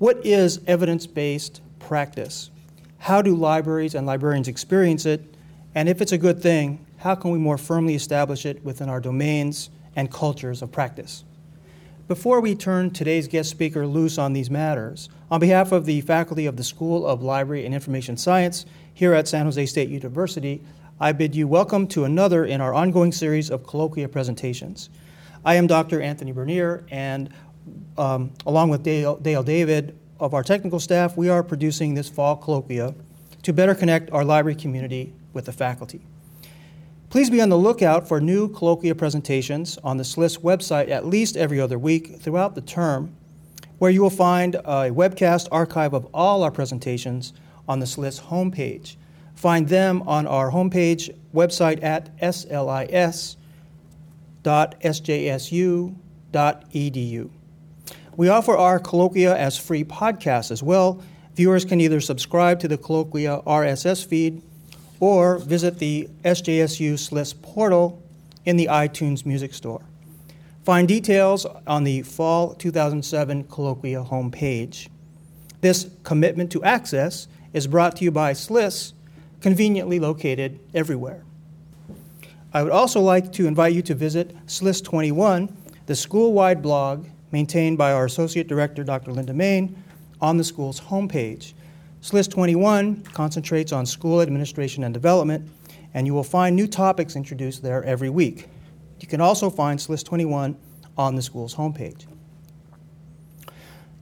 What is evidence based practice? How do libraries and librarians experience it? And if it's a good thing, how can we more firmly establish it within our domains and cultures of practice? Before we turn today's guest speaker loose on these matters, on behalf of the faculty of the School of Library and Information Science here at San Jose State University, I bid you welcome to another in our ongoing series of colloquia presentations. I am Dr. Anthony Bernier, and um, along with Dale, Dale David of our technical staff, we are producing this fall colloquia to better connect our library community with the faculty. Please be on the lookout for new colloquia presentations on the SLIS website at least every other week throughout the term, where you will find a webcast archive of all our presentations on the SLIS homepage. Find them on our homepage website at slis.sjsu.edu. We offer our colloquia as free podcasts as well. Viewers can either subscribe to the colloquia RSS feed or visit the SJSU SLIS portal in the iTunes Music Store. Find details on the Fall 2007 Colloquia homepage. This commitment to access is brought to you by SLIS, conveniently located everywhere. I would also like to invite you to visit SLIS 21, the school wide blog maintained by our Associate Director, Dr. Linda Main, on the school's homepage. SLIS 21 concentrates on school administration and development, and you will find new topics introduced there every week. You can also find SLIS 21 on the school's homepage.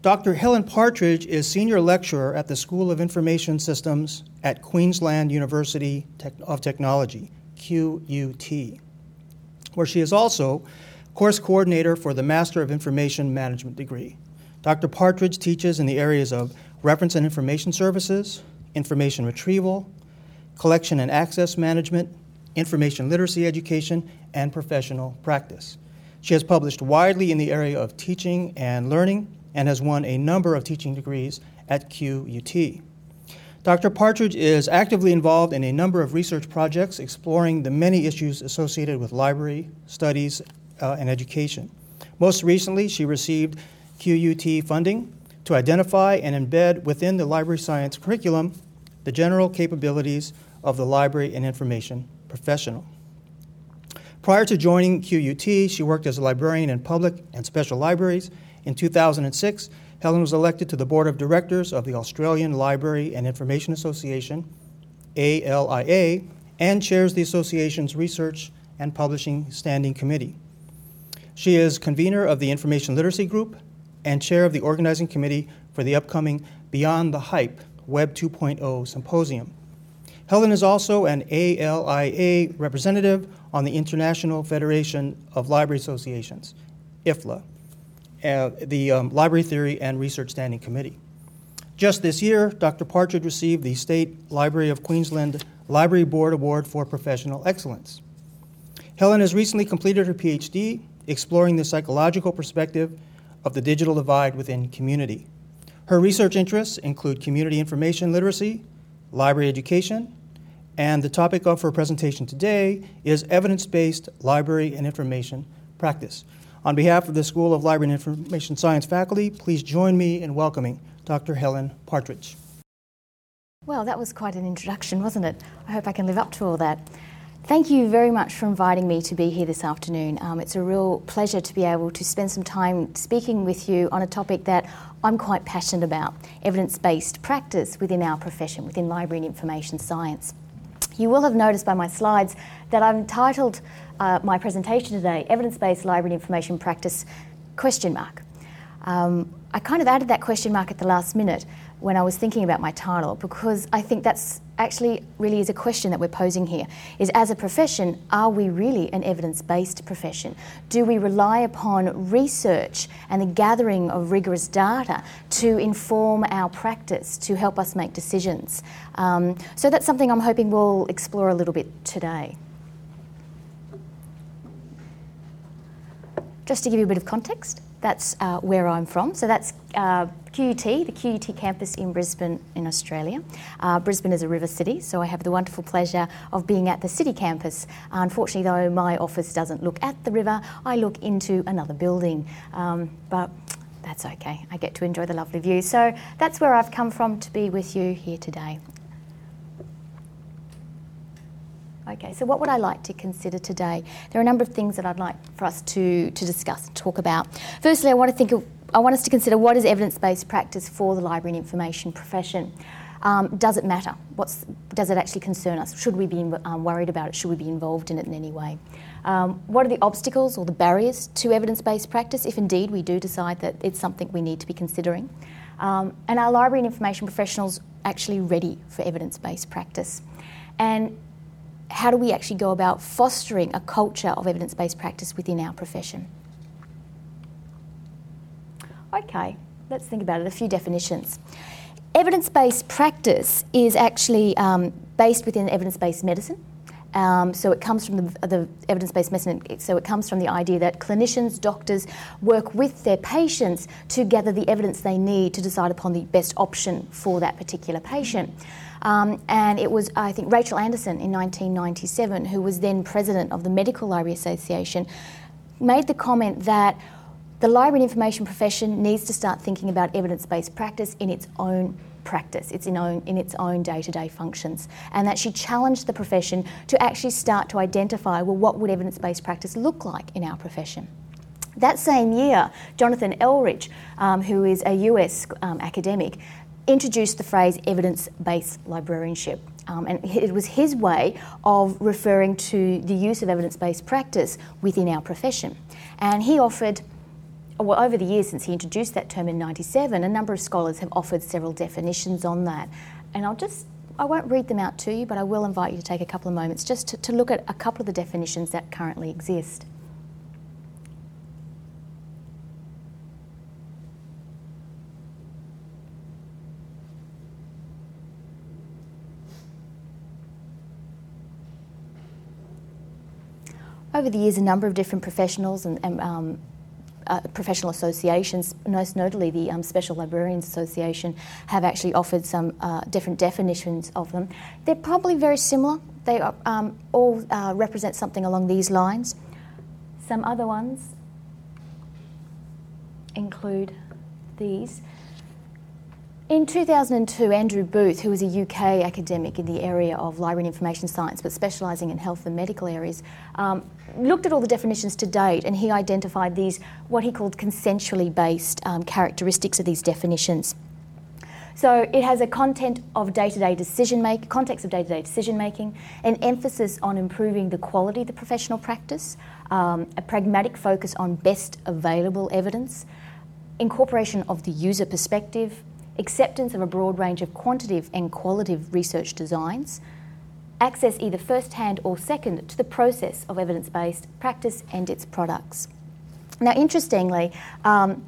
Dr. Helen Partridge is senior lecturer at the School of Information Systems at Queensland University of Technology, QUT, where she is also course coordinator for the Master of Information Management degree. Dr. Partridge teaches in the areas of reference and information services, information retrieval, collection and access management, information literacy education, and professional practice. She has published widely in the area of teaching and learning and has won a number of teaching degrees at QUT. Dr. Partridge is actively involved in a number of research projects exploring the many issues associated with library, studies, uh, and education. Most recently, she received QUT funding to identify and embed within the library science curriculum the general capabilities of the library and information professional. Prior to joining QUT, she worked as a librarian in public and special libraries. In 2006, Helen was elected to the board of directors of the Australian Library and Information Association, ALIA, and chairs the association's research and publishing standing committee. She is convener of the Information Literacy Group and chair of the organizing committee for the upcoming Beyond the Hype Web 2.0 symposium. Helen is also an ALIA representative on the International Federation of Library Associations, IFLA, uh, the um, Library Theory and Research Standing Committee. Just this year, Dr. Partridge received the State Library of Queensland Library Board Award for Professional Excellence. Helen has recently completed her PhD exploring the psychological perspective of the digital divide within community. Her research interests include community information literacy, library education, and the topic of her presentation today is evidence based library and information practice. On behalf of the School of Library and Information Science faculty, please join me in welcoming Dr. Helen Partridge. Well, that was quite an introduction, wasn't it? I hope I can live up to all that. Thank you very much for inviting me to be here this afternoon. Um, it's a real pleasure to be able to spend some time speaking with you on a topic that I'm quite passionate about evidence based practice within our profession, within library and information science. You will have noticed by my slides that I've entitled uh, my presentation today Evidence Based Library and Information Practice question mark. Um, I kind of added that question mark at the last minute when I was thinking about my title because I think that's actually really is a question that we're posing here is as a profession are we really an evidence-based profession? Do we rely upon research and the gathering of rigorous data to inform our practice to help us make decisions? Um, so that's something I'm hoping we'll explore a little bit today. Just to give you a bit of context that's uh, where I'm from. So that's uh, QUT, the QUT campus in Brisbane, in Australia. Uh, Brisbane is a river city, so I have the wonderful pleasure of being at the city campus. unfortunately, though, my office doesn't look at the river, I look into another building. Um, but That's okay. I get to enjoy the lovely view. So that's where I've come from to be with you here today. Okay, so what would I like to consider today? There are a number of things that I'd like for us to, to discuss and talk about. Firstly, I want to think of, I want us to consider what is evidence-based practice for the library and information profession. Um, does it matter? What's, does it actually concern us? Should we be um, worried about it? Should we be involved in it in any way? Um, what are the obstacles or the barriers to evidence based practice if indeed we do decide that it's something we need to be considering? Um, and are library and information professionals actually ready for evidence based practice? And how do we actually go about fostering a culture of evidence based practice within our profession? Okay, let's think about it. A few definitions. Evidence based practice is actually um, based within evidence based medicine. Um, so it comes from the, the evidence based medicine, so it comes from the idea that clinicians, doctors work with their patients to gather the evidence they need to decide upon the best option for that particular patient. Um, and it was, I think, Rachel Anderson in 1997, who was then president of the Medical Library Association, made the comment that the library and information profession needs to start thinking about evidence based practice in its own practice, it's in, own, in its own day to day functions. And that she challenged the profession to actually start to identify well, what would evidence based practice look like in our profession? That same year, Jonathan Eldredge, um, who is a US um, academic, introduced the phrase evidence based librarianship. Um, and it was his way of referring to the use of evidence based practice within our profession. And he offered, well, over the years since he introduced that term in 97, a number of scholars have offered several definitions on that. And I'll just I won't read them out to you, but I will invite you to take a couple of moments just to, to look at a couple of the definitions that currently exist. over the years, a number of different professionals and, and um, uh, professional associations, most notably the um, Special Librarians Association, have actually offered some uh, different definitions of them. They're probably very similar. They are, um, all uh, represent something along these lines. Some other ones include these. In 2002, Andrew Booth, who was a UK academic in the area of library and information science but specialising in health and medical areas, um, looked at all the definitions to date and he identified these, what he called consensually based um, characteristics of these definitions. So it has a content of day-to-day decision making, context of day-to-day decision making, an emphasis on improving the quality of the professional practice, um, a pragmatic focus on best available evidence, incorporation of the user perspective, acceptance of a broad range of quantitative and qualitative research designs, access either first hand or second to the process of evidence based practice and its products. Now, interestingly, um,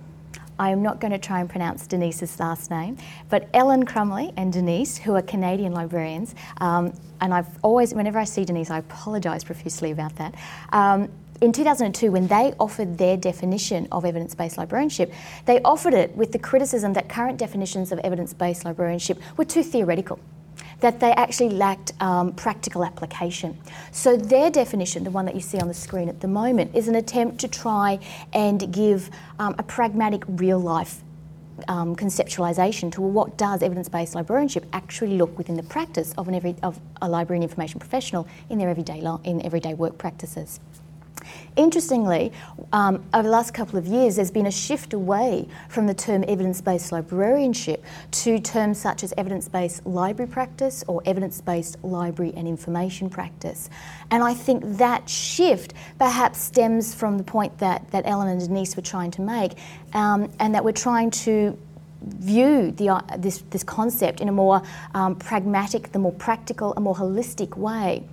I am not going to try and pronounce Denise's last name, but Ellen Crumley and Denise, who are Canadian librarians, um, and I've always, whenever I see Denise, I apologise profusely about that. Um, in 2002, when they offered their definition of evidence based librarianship, they offered it with the criticism that current definitions of evidence based librarianship were too theoretical. That they actually lacked um, practical application. So, their definition, the one that you see on the screen at the moment, is an attempt to try and give um, a pragmatic, real life um, conceptualisation to what does evidence-based librarianship actually look within the practice of, every, of a library and information professional in their everyday, in everyday work practices. Interestingly, um, over the last couple of years, there's been a shift away from the term evidence based librarianship to terms such as evidence based library practice or evidence based library and information practice. And I think that shift perhaps stems from the point that, that Ellen and Denise were trying to make, um, and that we're trying to view the, uh, this, this concept in a more um, pragmatic, the more practical, a more holistic way.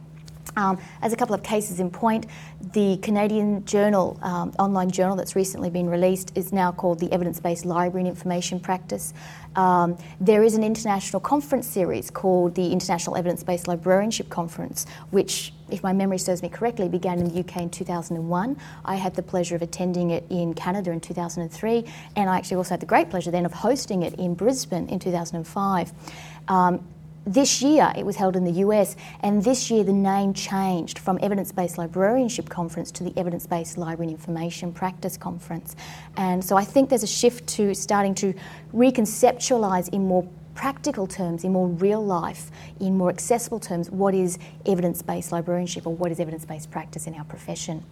Um, as a couple of cases in point, the Canadian journal, um, online journal that's recently been released, is now called the Evidence Based Library and Information Practice. Um, there is an international conference series called the International Evidence Based Librarianship Conference, which, if my memory serves me correctly, began in the UK in 2001. I had the pleasure of attending it in Canada in 2003, and I actually also had the great pleasure then of hosting it in Brisbane in 2005. Um, this year it was held in the US, and this year the name changed from Evidence Based Librarianship Conference to the Evidence Based Library and Information Practice Conference. And so I think there's a shift to starting to reconceptualise in more practical terms, in more real life, in more accessible terms, what is evidence based librarianship or what is evidence based practice in our profession.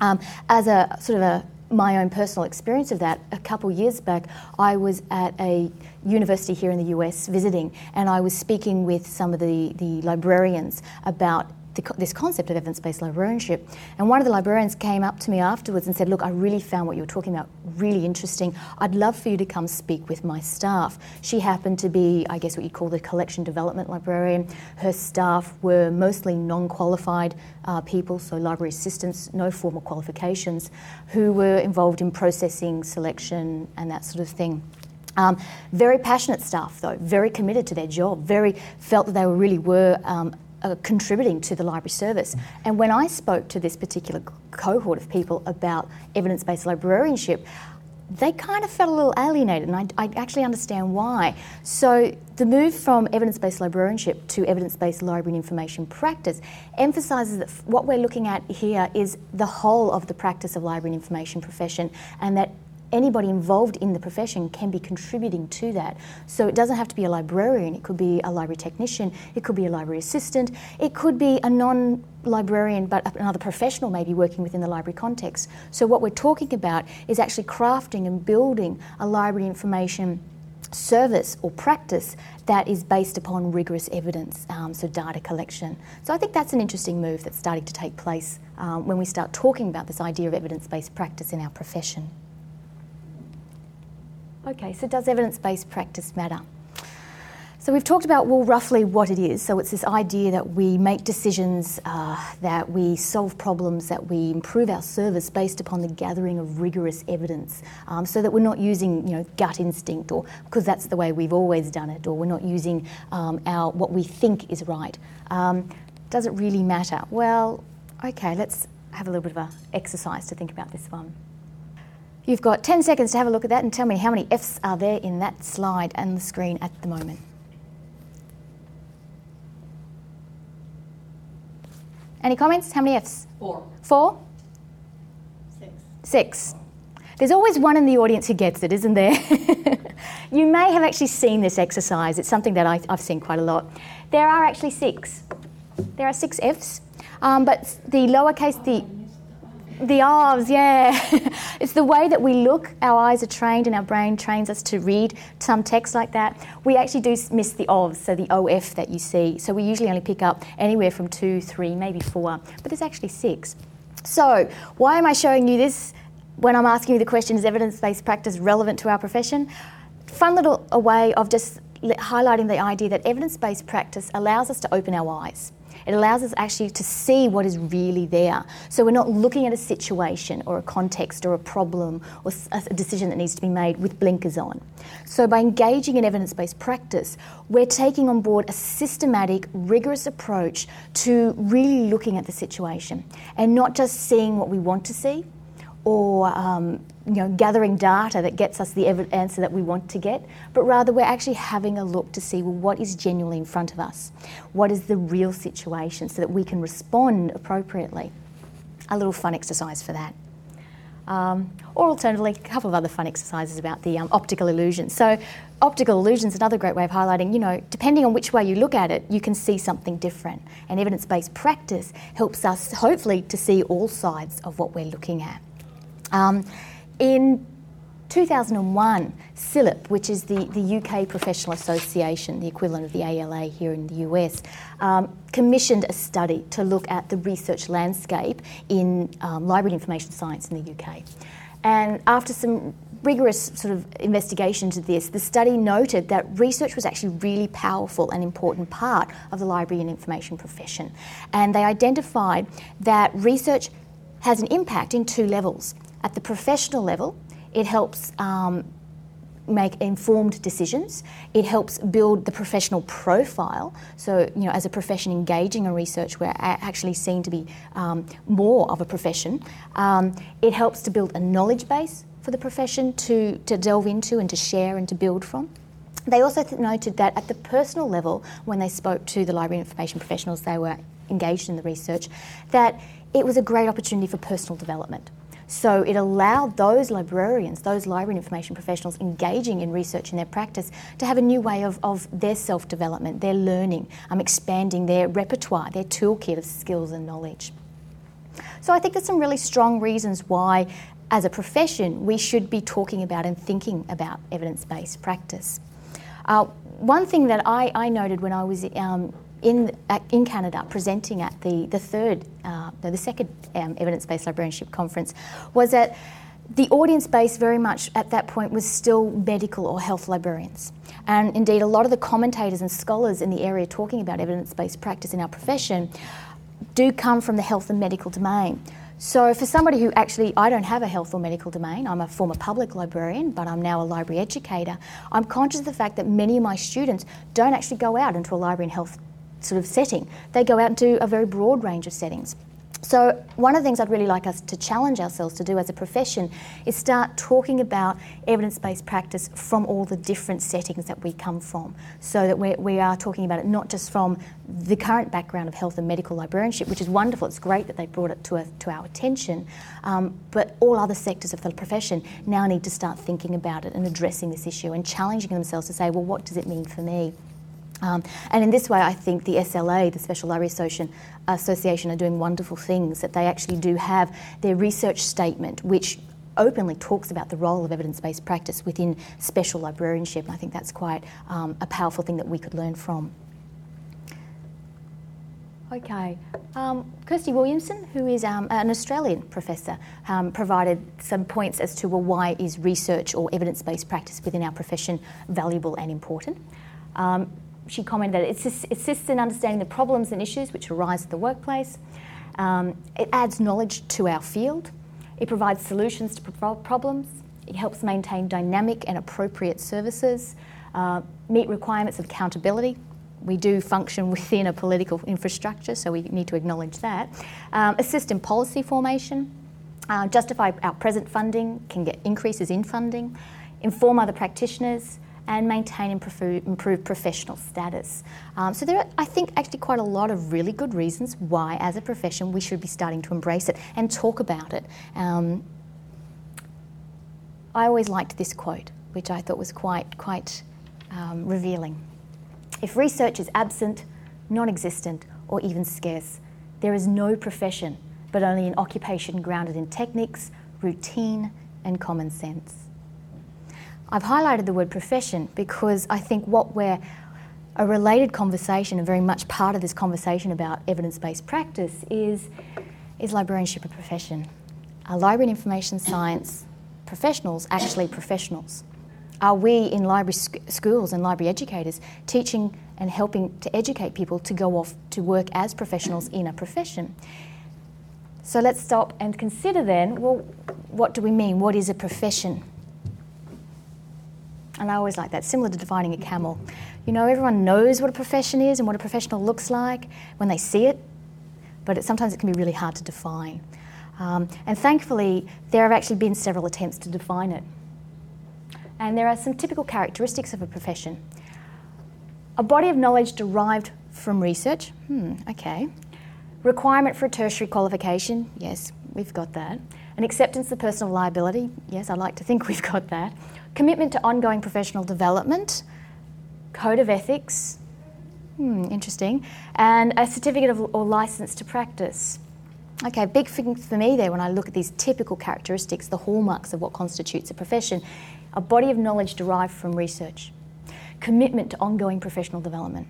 Um, as a sort of a my own personal experience of that, a couple years back, I was at a university here in the US visiting, and I was speaking with some of the, the librarians about the, this concept of evidence based librarianship. And one of the librarians came up to me afterwards and said, Look, I really found what you were talking about really interesting. I'd love for you to come speak with my staff. She happened to be, I guess, what you'd call the collection development librarian. Her staff were mostly non qualified uh, people, so library assistants, no formal qualifications, who were involved in processing, selection, and that sort of thing. Um, very passionate staff, though, very committed to their job, very felt that they really were um, uh, contributing to the library service. And when I spoke to this particular cohort of people about evidence based librarianship, they kind of felt a little alienated, and I, I actually understand why. So, the move from evidence based librarianship to evidence based library and information practice emphasises that what we're looking at here is the whole of the practice of library and information profession, and that anybody involved in the profession can be contributing to that. So it doesn't have to be a librarian, it could be a library technician, it could be a library assistant, it could be a non librarian but another professional maybe working within the library context. So what we're talking about is actually crafting and building a library information service or practice that is based upon rigorous evidence, um, so data collection. So I think that's an interesting move that's starting to take place um, when we start talking about this idea of evidence based practice in our profession. Okay, so does evidence based practice matter? So we've talked about, well, roughly what it is. So it's this idea that we make decisions, uh, that we solve problems, that we improve our service based upon the gathering of rigorous evidence, um, so that we're not using, you know, gut instinct, or because that's the way we've always done it, or we're not using um, our what we think is right. Um, does it really matter? Well, okay, let's have a little bit of an exercise to think about this one. You've got 10 seconds to have a look at that and tell me how many Fs are there in that slide and the screen at the moment. Any comments? How many Fs? Four. Four? Six. Six. There's always one in the audience who gets it, isn't there? you may have actually seen this exercise. It's something that I, have seen quite a lot. There are actually six. There are six Fs, um, but the lowercase, the the R's, yeah. it's the way that we look. Our eyes are trained and our brain trains us to read some text like that. We actually do miss the OVs, so the OF that you see. So we usually only pick up anywhere from two, three, maybe four, but there's actually six. So why am I showing you this when I'm asking you the question, is evidence-based practice relevant to our profession? Fun little way of just highlighting the idea that evidence-based practice allows us to open our eyes. It allows us actually to see what is really there. So we're not looking at a situation or a context or a problem or a decision that needs to be made with blinkers on. So by engaging in evidence based practice, we're taking on board a systematic, rigorous approach to really looking at the situation and not just seeing what we want to see or um, you know, gathering data that gets us the answer that we want to get, but rather we're actually having a look to see well, what is genuinely in front of us? What is the real situation so that we can respond appropriately? A little fun exercise for that. Um, or alternatively, a couple of other fun exercises about the um, optical illusion. So, optical illusion is another great way of highlighting, you know, depending on which way you look at it, you can see something different. And evidence based practice helps us, hopefully, to see all sides of what we're looking at. Um, in 2001, CILIP, which is the, the UK Professional Association, the equivalent of the ALA here in the US, um, commissioned a study to look at the research landscape in um, library information science in the UK. And after some rigorous sort of investigation into this, the study noted that research was actually really powerful and important part of the library and information profession. And they identified that research has an impact in two levels. At the professional level, it helps um, make informed decisions. It helps build the professional profile. So, you know, as a profession engaging in research, we're actually seen to be um, more of a profession. Um, it helps to build a knowledge base for the profession to, to delve into and to share and to build from. They also th- noted that at the personal level, when they spoke to the library information professionals they were engaged in the research, that it was a great opportunity for personal development. So it allowed those librarians, those library information professionals engaging in research in their practice to have a new way of, of their self development, their learning, um, expanding their repertoire, their toolkit of skills and knowledge. So I think there's some really strong reasons why, as a profession, we should be talking about and thinking about evidence based practice. Uh, one thing that I, I, noted when I was um, in, in Canada presenting at the, the third, uh, the second um, evidence based librarianship conference was that the audience base very much at that point was still medical or health librarians. And indeed, a lot of the commentators and scholars in the area talking about evidence based practice in our profession do come from the health and medical domain. So, for somebody who actually, I don't have a health or medical domain, I'm a former public librarian, but I'm now a library educator, I'm conscious of the fact that many of my students don't actually go out into a library and health sort of setting. They go out and do a very broad range of settings. So, one of the things I'd really like us to challenge ourselves to do as a profession is start talking about evidence based practice from all the different settings that we come from. So that we're, we are talking about it not just from the current background of health and medical librarianship, which is wonderful, it's great that they brought it to, a, to our attention, um, but all other sectors of the profession now need to start thinking about it and addressing this issue and challenging themselves to say, well, what does it mean for me? Um, and in this way, I think the SLA, the Special Library Association, Association, are doing wonderful things. That they actually do have their research statement, which openly talks about the role of evidence based practice within special librarianship. And I think that's quite um, a powerful thing that we could learn from. Okay, um, Kirsty Williamson, who is um, an Australian professor, um, provided some points as to well, why is research or evidence based practice within our profession valuable and important. She commented that it assists in understanding the problems and issues which arise at the workplace. Um, it adds knowledge to our field. It provides solutions to problems. It helps maintain dynamic and appropriate services, uh, meet requirements of accountability. We do function within a political infrastructure, so we need to acknowledge that. Um, assist in policy formation, uh, justify our present funding, can get increases in funding, inform other practitioners, and maintain and improve professional status. Um, so there are, I think, actually quite a lot of really good reasons why, as a profession, we should be starting to embrace it and talk about it. Um, I always liked this quote, which I thought was quite, quite um, revealing. If research is absent, non-existent, or even scarce, there is no profession, but only an occupation grounded in techniques, routine, and common sense. I've highlighted the word profession because I think what we're a related conversation and very much part of this conversation about evidence-based practice is is librarianship a profession? Are library and information science professionals actually professionals? Are we in library sc- schools and library educators teaching and helping to educate people to go off to work as professionals in a profession? So let's stop and consider then well, what do we mean? What is a profession? And I always like that, similar to defining a camel. You know, everyone knows what a profession is and what a professional looks like when they see it, but it, sometimes it can be really hard to define. Um, and thankfully, there have actually been several attempts to define it. And there are some typical characteristics of a profession. A body of knowledge derived from research, hmm, okay. Requirement for a tertiary qualification, yes, we've got that. An acceptance of personal liability, yes, I'd like to think we've got that commitment to ongoing professional development, code of ethics, hmm, interesting, and a certificate of, or license to practice. Okay, big thing for me there when I look at these typical characteristics, the hallmarks of what constitutes a profession, a body of knowledge derived from research, commitment to ongoing professional development.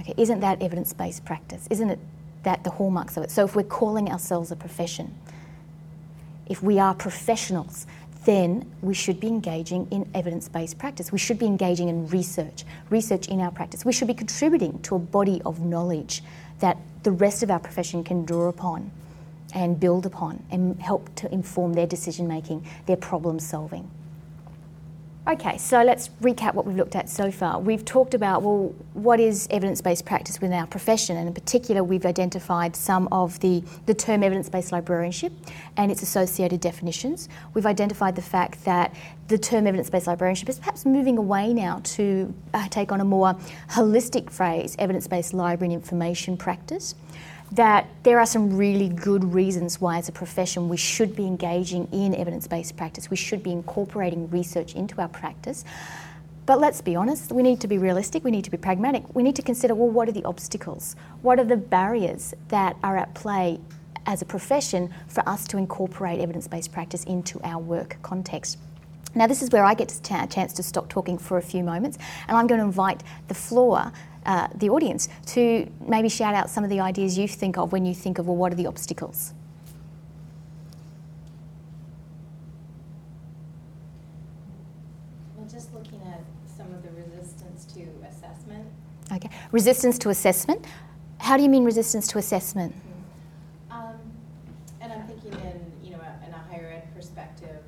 Okay, isn't that evidence-based practice? Isn't it that the hallmarks of it? So if we're calling ourselves a profession, if we are professionals, then we should be engaging in evidence based practice. We should be engaging in research, research in our practice. We should be contributing to a body of knowledge that the rest of our profession can draw upon and build upon and help to inform their decision making, their problem solving. Okay, so let's recap what we've looked at so far. We've talked about, well, what is evidence based practice within our profession, and in particular, we've identified some of the, the term evidence based librarianship and its associated definitions. We've identified the fact that the term evidence based librarianship is perhaps moving away now to uh, take on a more holistic phrase evidence based library and information practice that there are some really good reasons why, as a profession, we should be engaging in evidence based practice. We should be incorporating research into our practice. But let's be honest, we need to be realistic, we need to be pragmatic. We need to consider well, what are the obstacles? What are the barriers that are at play as a profession for us to incorporate evidence based practice into our work context? Now, this is where I get a chance to stop talking for a few moments, and I'm going to invite the floor uh, the audience to maybe shout out some of the ideas you think of when you think of, well, what are the obstacles? Well, just looking at some of the resistance to assessment. Okay, resistance to assessment. How do you mean resistance to assessment? Um, and I'm thinking in, you know, in a higher ed perspective,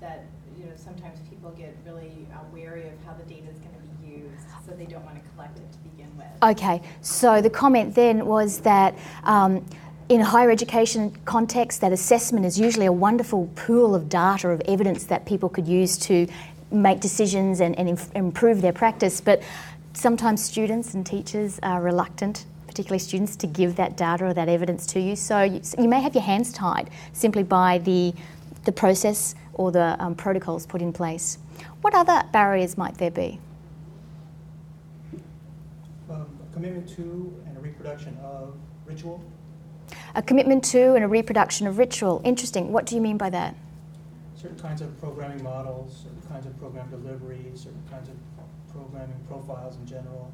that, you know, sometimes people get really uh, wary of how the data is going to be used, so they don't want to collect it to begin with. Okay, so the comment then was that um, in higher education context, that assessment is usually a wonderful pool of data, of evidence that people could use to make decisions and, and inf- improve their practice. But sometimes students and teachers are reluctant, particularly students, to give that data or that evidence to you. So you, you may have your hands tied simply by the, the process or the um, protocols put in place. What other barriers might there be? Um, a commitment to and a reproduction of ritual. A commitment to and a reproduction of ritual. Interesting. What do you mean by that? Certain kinds of programming models, certain kinds of program delivery, certain kinds of programming profiles in general.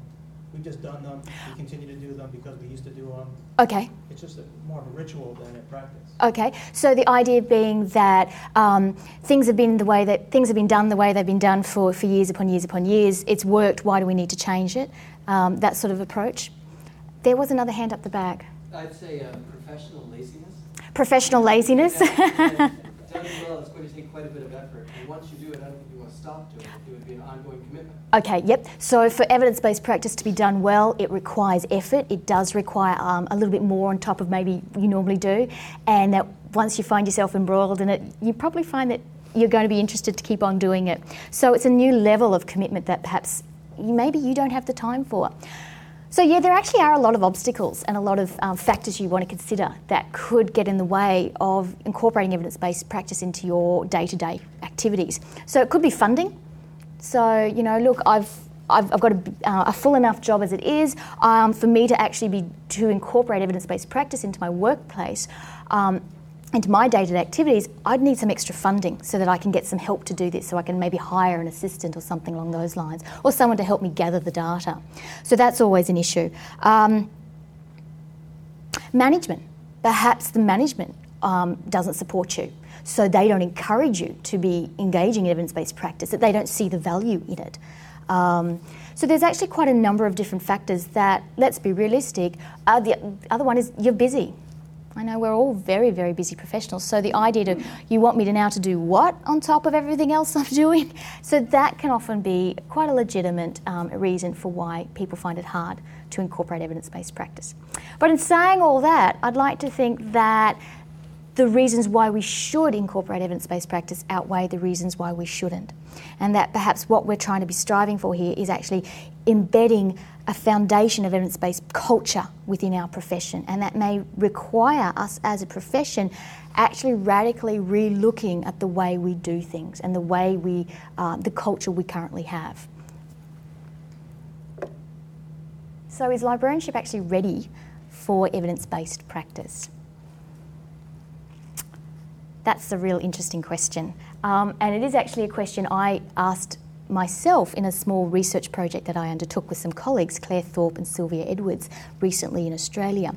We've just done them. We continue to do them because we used to do them. Okay. It's just a, more of a ritual than a practice. Okay, so the idea being that um, things have been the way that things have been done the way they've been done for, for years upon years upon years. It's worked. Why do we need to change it? Um, that sort of approach. There was another hand up the back. I'd say uh, professional laziness. Professional laziness. Yeah, and done well, it's going to take quite a bit of effort. And once you do it, I don't think you want to stop doing it. It would be an ongoing commitment. Okay, yep. So for evidence based practice to be done well, it requires effort. It does require um, a little bit more on top of maybe you normally do. And that once you find yourself embroiled in it, you probably find that you're going to be interested to keep on doing it. So it's a new level of commitment that perhaps maybe you don't have the time for. So, yeah, there actually are a lot of obstacles and a lot of um, factors you want to consider that could get in the way of incorporating evidence based practice into your day to day activities. So, it could be funding. So, you know, look, I've I've, I've got a, uh, a, full enough job as it is um, for me to actually be to incorporate evidence-based practice into my workplace, um, into my day-to-day activities. I'd need some extra funding so that I can get some help to do this. So I can maybe hire an assistant or something along those lines, or someone to help me gather the data. So that's always an issue. Um, management, perhaps the management um, doesn't support you. So they don't encourage you to be engaging in evidence based practice, that they don't see the value in it. Um, so there's actually quite a number of different factors that, let's be realistic, uh, the other one is you're busy. I know we're all very, very busy professionals. So the idea to you want me to now to do what on top of everything else I'm doing? So that can often be quite a legitimate um, reason for why people find it hard to incorporate evidence-based practice. But in saying all that, I'd like to think that the reasons why we should incorporate evidence based practice outweigh the reasons why we shouldn't. And that perhaps what we're trying to be striving for here is actually embedding a foundation of evidence based culture within our profession. And that may require us as a profession actually radically re looking at the way we do things and the way we, uh, the culture we currently have. So, is librarianship actually ready for evidence based practice? That's a real interesting question. Um, and it is actually a question I asked myself in a small research project that I undertook with some colleagues, Claire Thorpe and Sylvia Edwards, recently in Australia.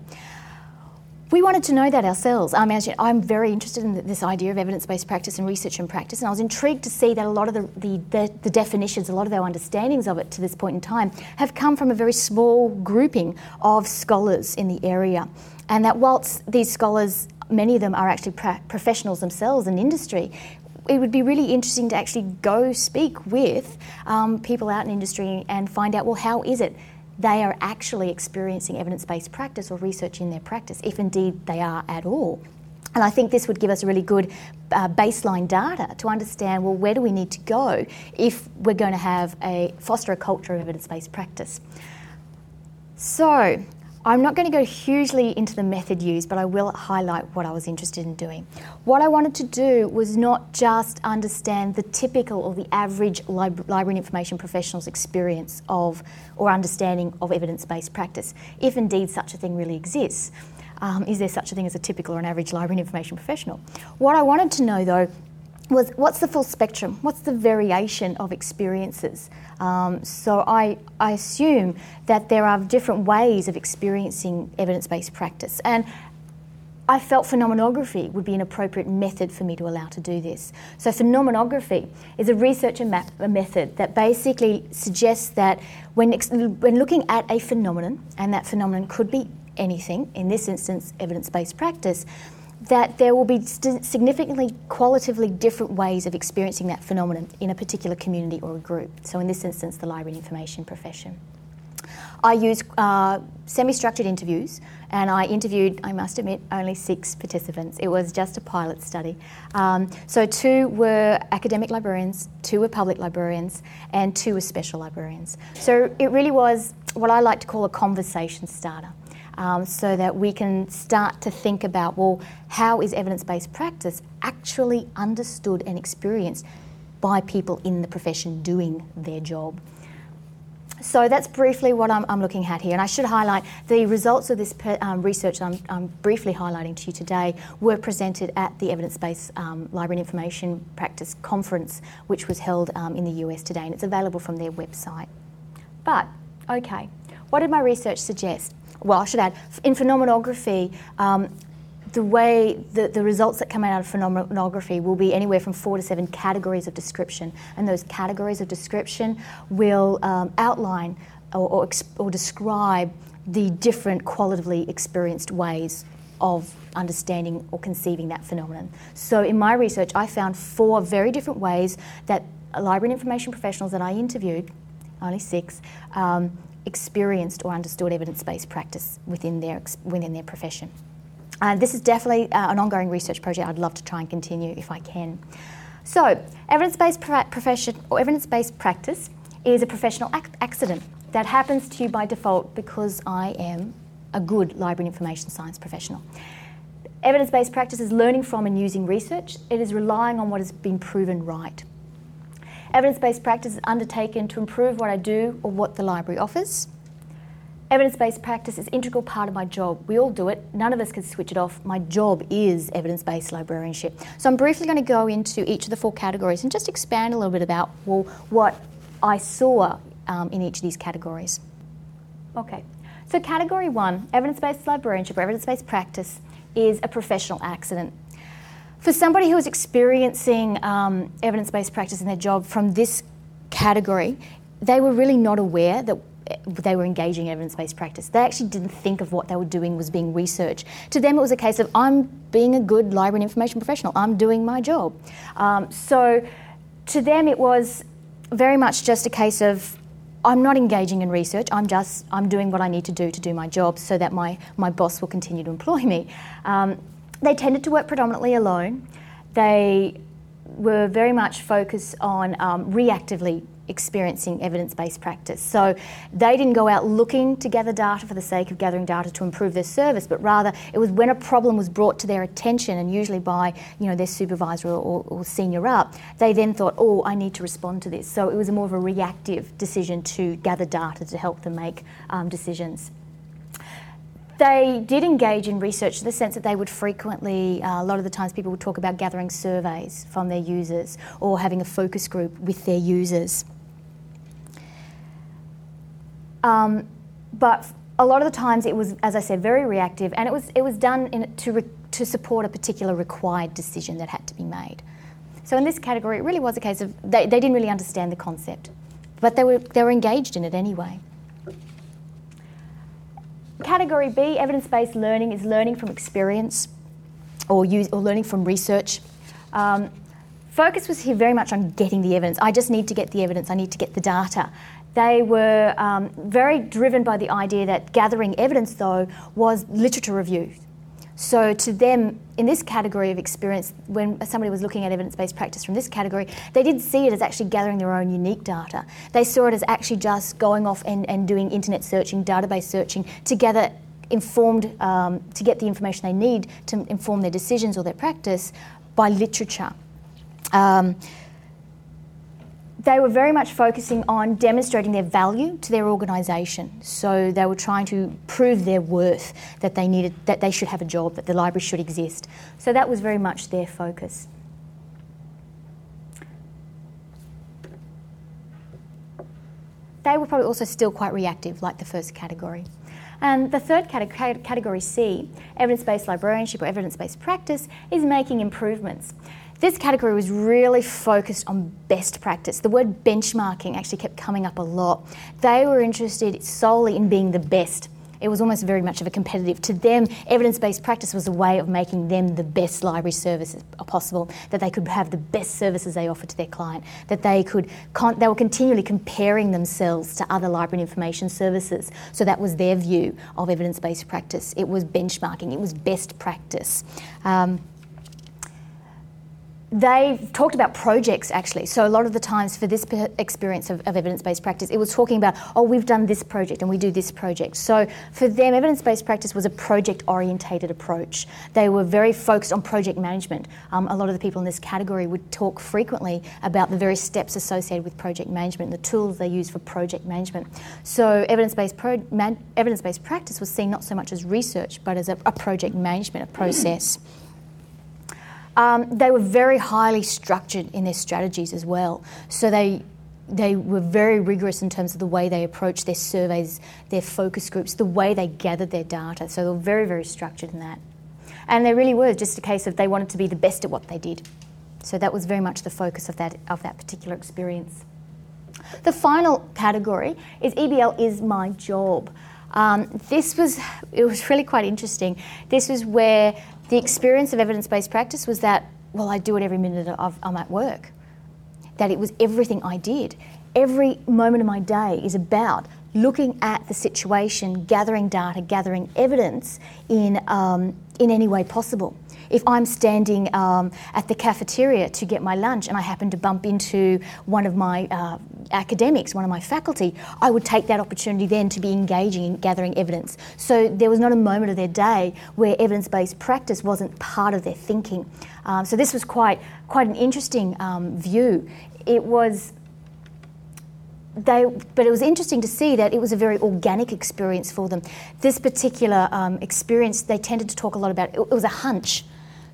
We wanted to know that ourselves. I mean, I'm very interested in this idea of evidence based practice and research and practice, and I was intrigued to see that a lot of the, the, the, the, definitions, a lot of our understandings of it to this point in time, have come from a very small grouping of scholars in the area. And that whilst these scholars many of them are actually pra- professionals themselves in industry, it would be really interesting to actually go speak with um, people out in industry and find out well, how is it they are actually experiencing evidence based practice or research in their practice, if indeed they are at all. And I think this would give us really good uh, baseline data to understand well, where do we need to go if we're going to have a foster a culture of evidence based practice. So, I'm not going to go hugely into the method used, but I will highlight what I was interested in doing. What I wanted to do was not just understand the typical or the average lib- library and information professional's experience of or understanding of evidence based practice, if indeed such a thing really exists. Um, is there such a thing as a typical or an average library and information professional? What I wanted to know though was what's the full spectrum? What's the variation of experiences? Um, so I, I assume that there are different ways of experiencing evidence based practice. And I felt phenomenography would be an appropriate method for me to allow to do this. So, phenomenography is a research a method that basically suggests that when, when looking at a phenomenon, and that phenomenon could be anything, in this instance, evidence based practice, that there will be significantly qualitatively different ways of experiencing that phenomenon in a particular community or a group. So, in this instance, the library and information profession. I used uh, semi structured interviews and I interviewed, I must admit, only six participants. It was just a pilot study. Um, so, two were academic librarians, two were public librarians, and two were special librarians. So, it really was what I like to call a conversation starter um, so that we can start to think about well, how is evidence based practice actually understood and experienced by people in the profession doing their job? So that's briefly what I'm, I'm, looking at here. And I should highlight the results of this um, research I'm, I'm, briefly highlighting to you today were presented at the Evidence Based um, Library and Information Practice Conference, which was held um, in the US today, and it's available from their website. But, okay, what did my research suggest? Well, I should add, in phenomenography, um, the way the, the results that come out of phenomenography will be anywhere from four to seven categories of description, and those categories of description will um, outline or, or, or describe the different qualitatively experienced ways of understanding or conceiving that phenomenon. So, in my research, I found four very different ways that library and information professionals that I interviewed, only six, um, experienced or understood evidence-based practice within their, within their profession. Uh, this is definitely uh, an ongoing research project I'd love to try and continue if I can. So, evidence-based pra- profession or evidence-based practice is a professional ac- accident that happens to you by default because I am a good library and information science professional. Evidence based practice is learning from and using research. It is relying on what has been proven right. Evidence based practice is undertaken to improve what I do or what the library offers. Evidence based practice is integral part of my job. We all do it, none of us can switch it off. My job is evidence based librarianship. So I'm briefly going to go into each of the four categories and just expand a little bit about well, what I saw um, in each of these categories. Okay, so category one evidence based librarianship or evidence based practice is a professional accident. For somebody who is experiencing um, evidence based practice in their job from this category, they were really not aware that they were engaging in evidence based practice. They actually didn't think of what they were doing was being research. To them, it was a case of, I'm being a good library and information professional, I'm doing my job. Um, so to them, it was very much just a case of, I'm not engaging in research. I'm just I'm doing what I need to do to do my job, so that my my boss will continue to employ me. Um, they tended to work predominantly alone. They were very much focused on um, reactively experiencing evidence based practice. So they didn't go out looking to gather data for the sake of gathering data to improve their service, but rather it was when a problem was brought to their attention and usually by you know, their supervisor or, or senior up, they then thought, oh, I need to respond to this. So it was more of a reactive decision to gather data to help them make um, decisions they did engage in research in the sense that they would frequently, uh, a lot of the times, people would talk about gathering surveys from their users or having a focus group with their users. Um, but a lot of the times it was, as I said, very reactive and it was, it was done in, to, re, to support a particular required decision that had to be made. So in this category, it really was a case of they, they didn't really understand the concept, but they were, they were engaged in it anyway. Category B, evidence based learning, is learning from experience or, use, or learning from research. Um, focus was here very much on getting the evidence. I just need to get the evidence, I need to get the data. They were um, very driven by the idea that gathering evidence, though, was literature review. So, to them, in this category of experience, when somebody was looking at evidence based practice from this category, they didn't see it as actually gathering their own unique data. They saw it as actually just going off and, and doing internet searching, database searching to gather informed, um, to get the information they need to inform their decisions or their practice by literature. Um, they were very much focusing on demonstrating their value to their organisation. So they were trying to prove their worth, that they needed, that they should have a job, that the library should exist. So that was very much their focus. They were probably also still quite reactive, like the first category. And the third category, category C, evidence based librarianship or evidence based practice, is making improvements. This category was really focused on best practice. The word benchmarking actually kept coming up a lot. They were interested solely in being the best. It was almost very much of a competitive. To them, evidence based practice was a way of making them the best library services possible, that they could have the best services they offered to their client, that they could, con- they were continually comparing themselves to other library information services. So that was their view of evidence based practice. It was benchmarking, it was best practice. Um, they talked about projects actually. So a lot of the times for this experience of, of, evidence-based practice, it was talking about, oh, we've done this project and we do this project. So for them, evidence-based practice was a project-orientated approach. They were very focused on project management. Um, a lot of the people in this category would talk frequently about the various steps associated with project management, and the tools they use for project management. So evidence-based pro- man- practice was seen not so much as research, but as a, a project management, a process. Um, they were very highly structured in their strategies as well. So they they were very rigorous in terms of the way they approached their surveys, their focus groups, the way they gathered their data. So they were very, very structured in that. And they really were just a case of they wanted to be the best at what they did. So that was very much the focus of that, of that particular experience. The final category is EBL is my job. Um, this was it was really quite interesting. This was where the experience of evidence based practice was that, well, I do it every minute of, I'm at work. That it was everything I did. Every moment of my day is about looking at the situation, gathering data, gathering evidence in, um, in any way possible if I'm standing um, at the cafeteria to get my lunch and I happen to bump into one of my uh, academics, one of my faculty, I would take that opportunity then to be engaging in gathering evidence. So there was not a moment of their day where evidence based practice wasn't part of their thinking. Um, so this was quite, quite an interesting um, view. It was they, but it was interesting to see that it was a very organic experience for them. This particular um, experience, they tended to talk a lot about. It, it was a hunch.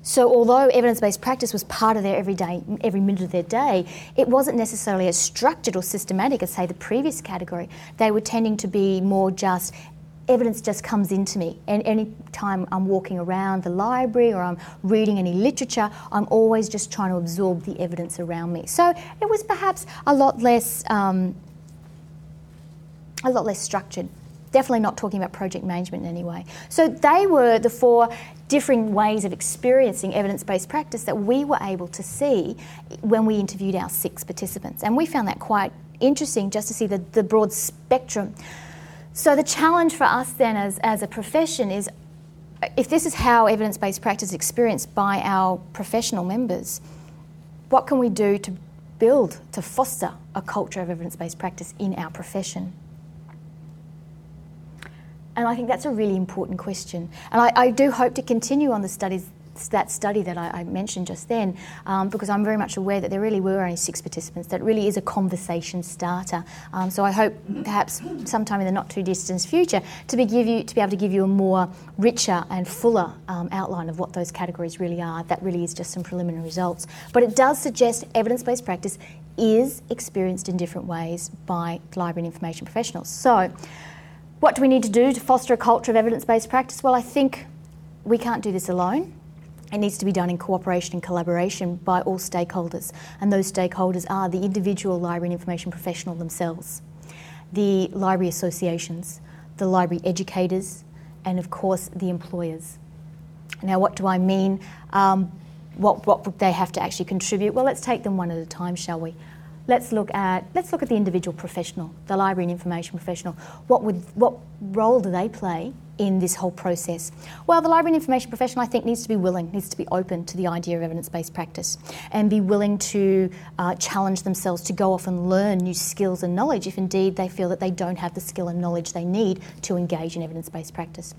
So, although evidence based practice was part of their everyday, every minute of their day, it wasn't necessarily as structured or systematic as, say, the previous category. They were tending to be more just evidence just comes into me. And any time I'm walking around the library or I'm reading any literature, I'm always just trying to absorb the evidence around me. So it was perhaps a lot less, um, a lot less structured. Definitely not talking about project management in any way. So they were the four differing ways of experiencing evidence based practice that we were able to see when we interviewed our six participants. And we found that quite interesting just to see the, the broad spectrum. So, the challenge for us then as, as a profession is uh, if this is how evidence based practice is experienced by our professional members, what can we do to build, to foster a culture of evidence based practice in our profession? And I think that's a really important question. And I, I do hope to continue on the studies that study that I, I mentioned just then, um, because I'm very much aware that there really were only six participants. That really is a conversation starter. Um, so I hope perhaps sometime in the not too distant future to be give you to be able to give you a more richer and fuller um, outline of what those categories really are. That really is just some preliminary results, but it does suggest evidence-based practice is experienced in different ways by library and information professionals. So. What do we need to do to foster a culture of evidence based practice? Well, I think we can't do this alone. It needs to be done in cooperation and collaboration by all stakeholders, and those stakeholders are the individual library and information professional themselves, the library associations, the library educators, and of course the employers. Now, what do I mean um, what, what they have to actually contribute? Well, let's take them one at a time, shall we? Let's look at let's look at the individual professional, the library and information professional. What would what role do they play in this whole process? Well, the library and information professional, I think, needs to be willing, needs to be open to the idea of evidence-based practice, and be willing to uh, challenge themselves to go off and learn new skills and knowledge if indeed they feel that they don't have the skill and knowledge they need to engage in evidence-based practice.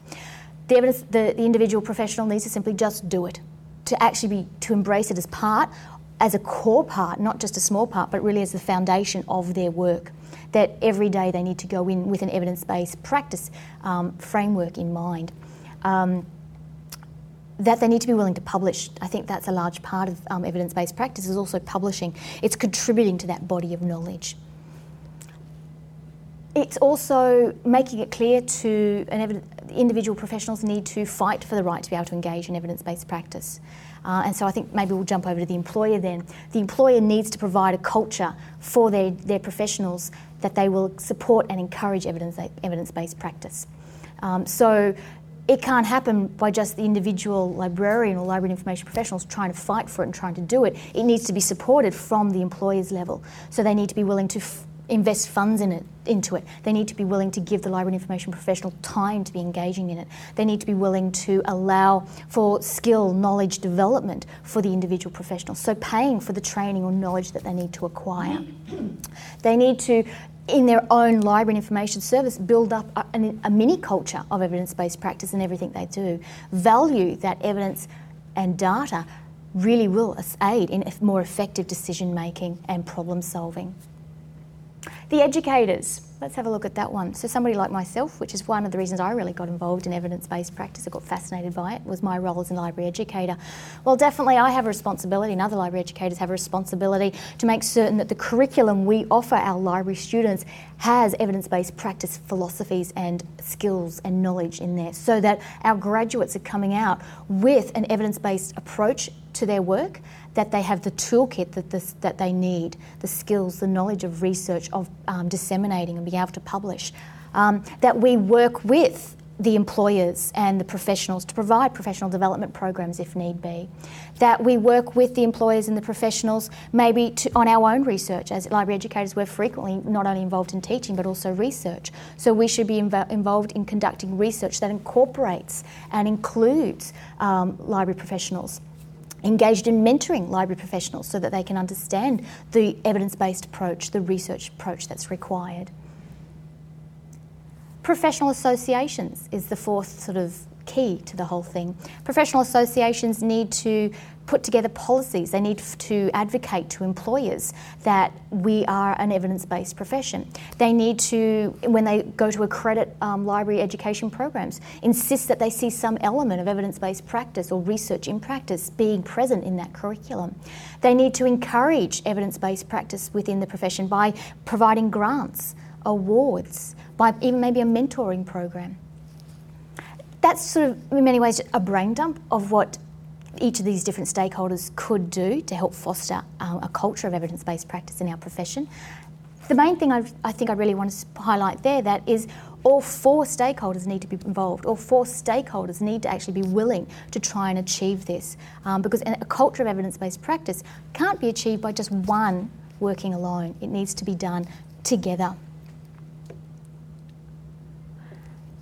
The, evidence, the, the individual professional needs to simply just do it, to actually be to embrace it as part as a core part, not just a small part, but really as the foundation of their work. That every day they need to go in with an evidence based practice um, framework in mind. Um, that they need to be willing to publish. I think that's a large part of um, evidence based practice, is also publishing. It's contributing to that body of knowledge. It's also making it clear to an individual professionals need to fight for the right to be able to engage in evidence based practice. Uh, and so I think maybe we'll jump over to the employer then. The employer needs to provide a culture for their, their professionals that they will support and encourage evidence, evidence-based practice. Um, so it can't happen by just the individual librarian or library information professionals trying to fight for it and trying to do it. It needs to be supported from the employer's level. So they need to be willing to f- invest funds in it, into it. They need to be willing to give the library and information professional time to be engaging in it. They need to be willing to allow for skill, knowledge development for the individual professional. So paying for the training or knowledge that they need to acquire. they need to in their own library and information service, build up a, a mini culture of evidence based practice in everything they do. Value that evidence and data really will aid in more effective decision making and problem solving. The educators, let's have a look at that one. So, somebody like myself, which is one of the reasons I really got involved in evidence based practice, I got fascinated by it, was my role as a library educator. Well, definitely I have a responsibility, and other library educators have a responsibility to make certain that the curriculum we offer our library students has evidence based practice philosophies and skills and knowledge in there so that our graduates are coming out with an evidence based approach to their work that they have the toolkit that, this, that they need, the skills, the knowledge of research, of um, disseminating and being able to publish. Um, that we work with the employers and the professionals to provide professional development programs if need be. That we work with the employers and the professionals maybe to, on our own research. As library educators, we're frequently not only involved in teaching but also research. So we should be inv- involved in conducting research that incorporates and includes um, library professionals engaged in mentoring library professionals so that they can understand the evidence based approach, the research approach that's required. Professional associations is the fourth sort of key to the whole thing. Professional associations need to put together policies. They need to advocate to employers that we are an evidence based profession. They need to, when they go to accredit um, library education programs, insist that they see some element of evidence based practice or research in practice being present in that curriculum. They need to encourage evidence based practice within the profession by providing grants, awards, by even maybe a mentoring program that's sort of, in many ways, a brain dump of what each of these different stakeholders could do to help foster um, a culture of evidence based practice in our profession. The main thing I've, i think I really want to highlight there that is all four stakeholders need to be involved. All four stakeholders need to actually be willing to try and achieve this um, because a culture of evidence based practice can't be achieved by just one working alone. It needs to be done together.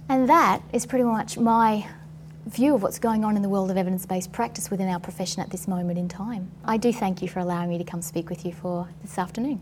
And that is pretty much my view of what's going on in the world of evidence based practice within our profession at this moment in time. I do thank you for allowing me to come speak with you for this afternoon.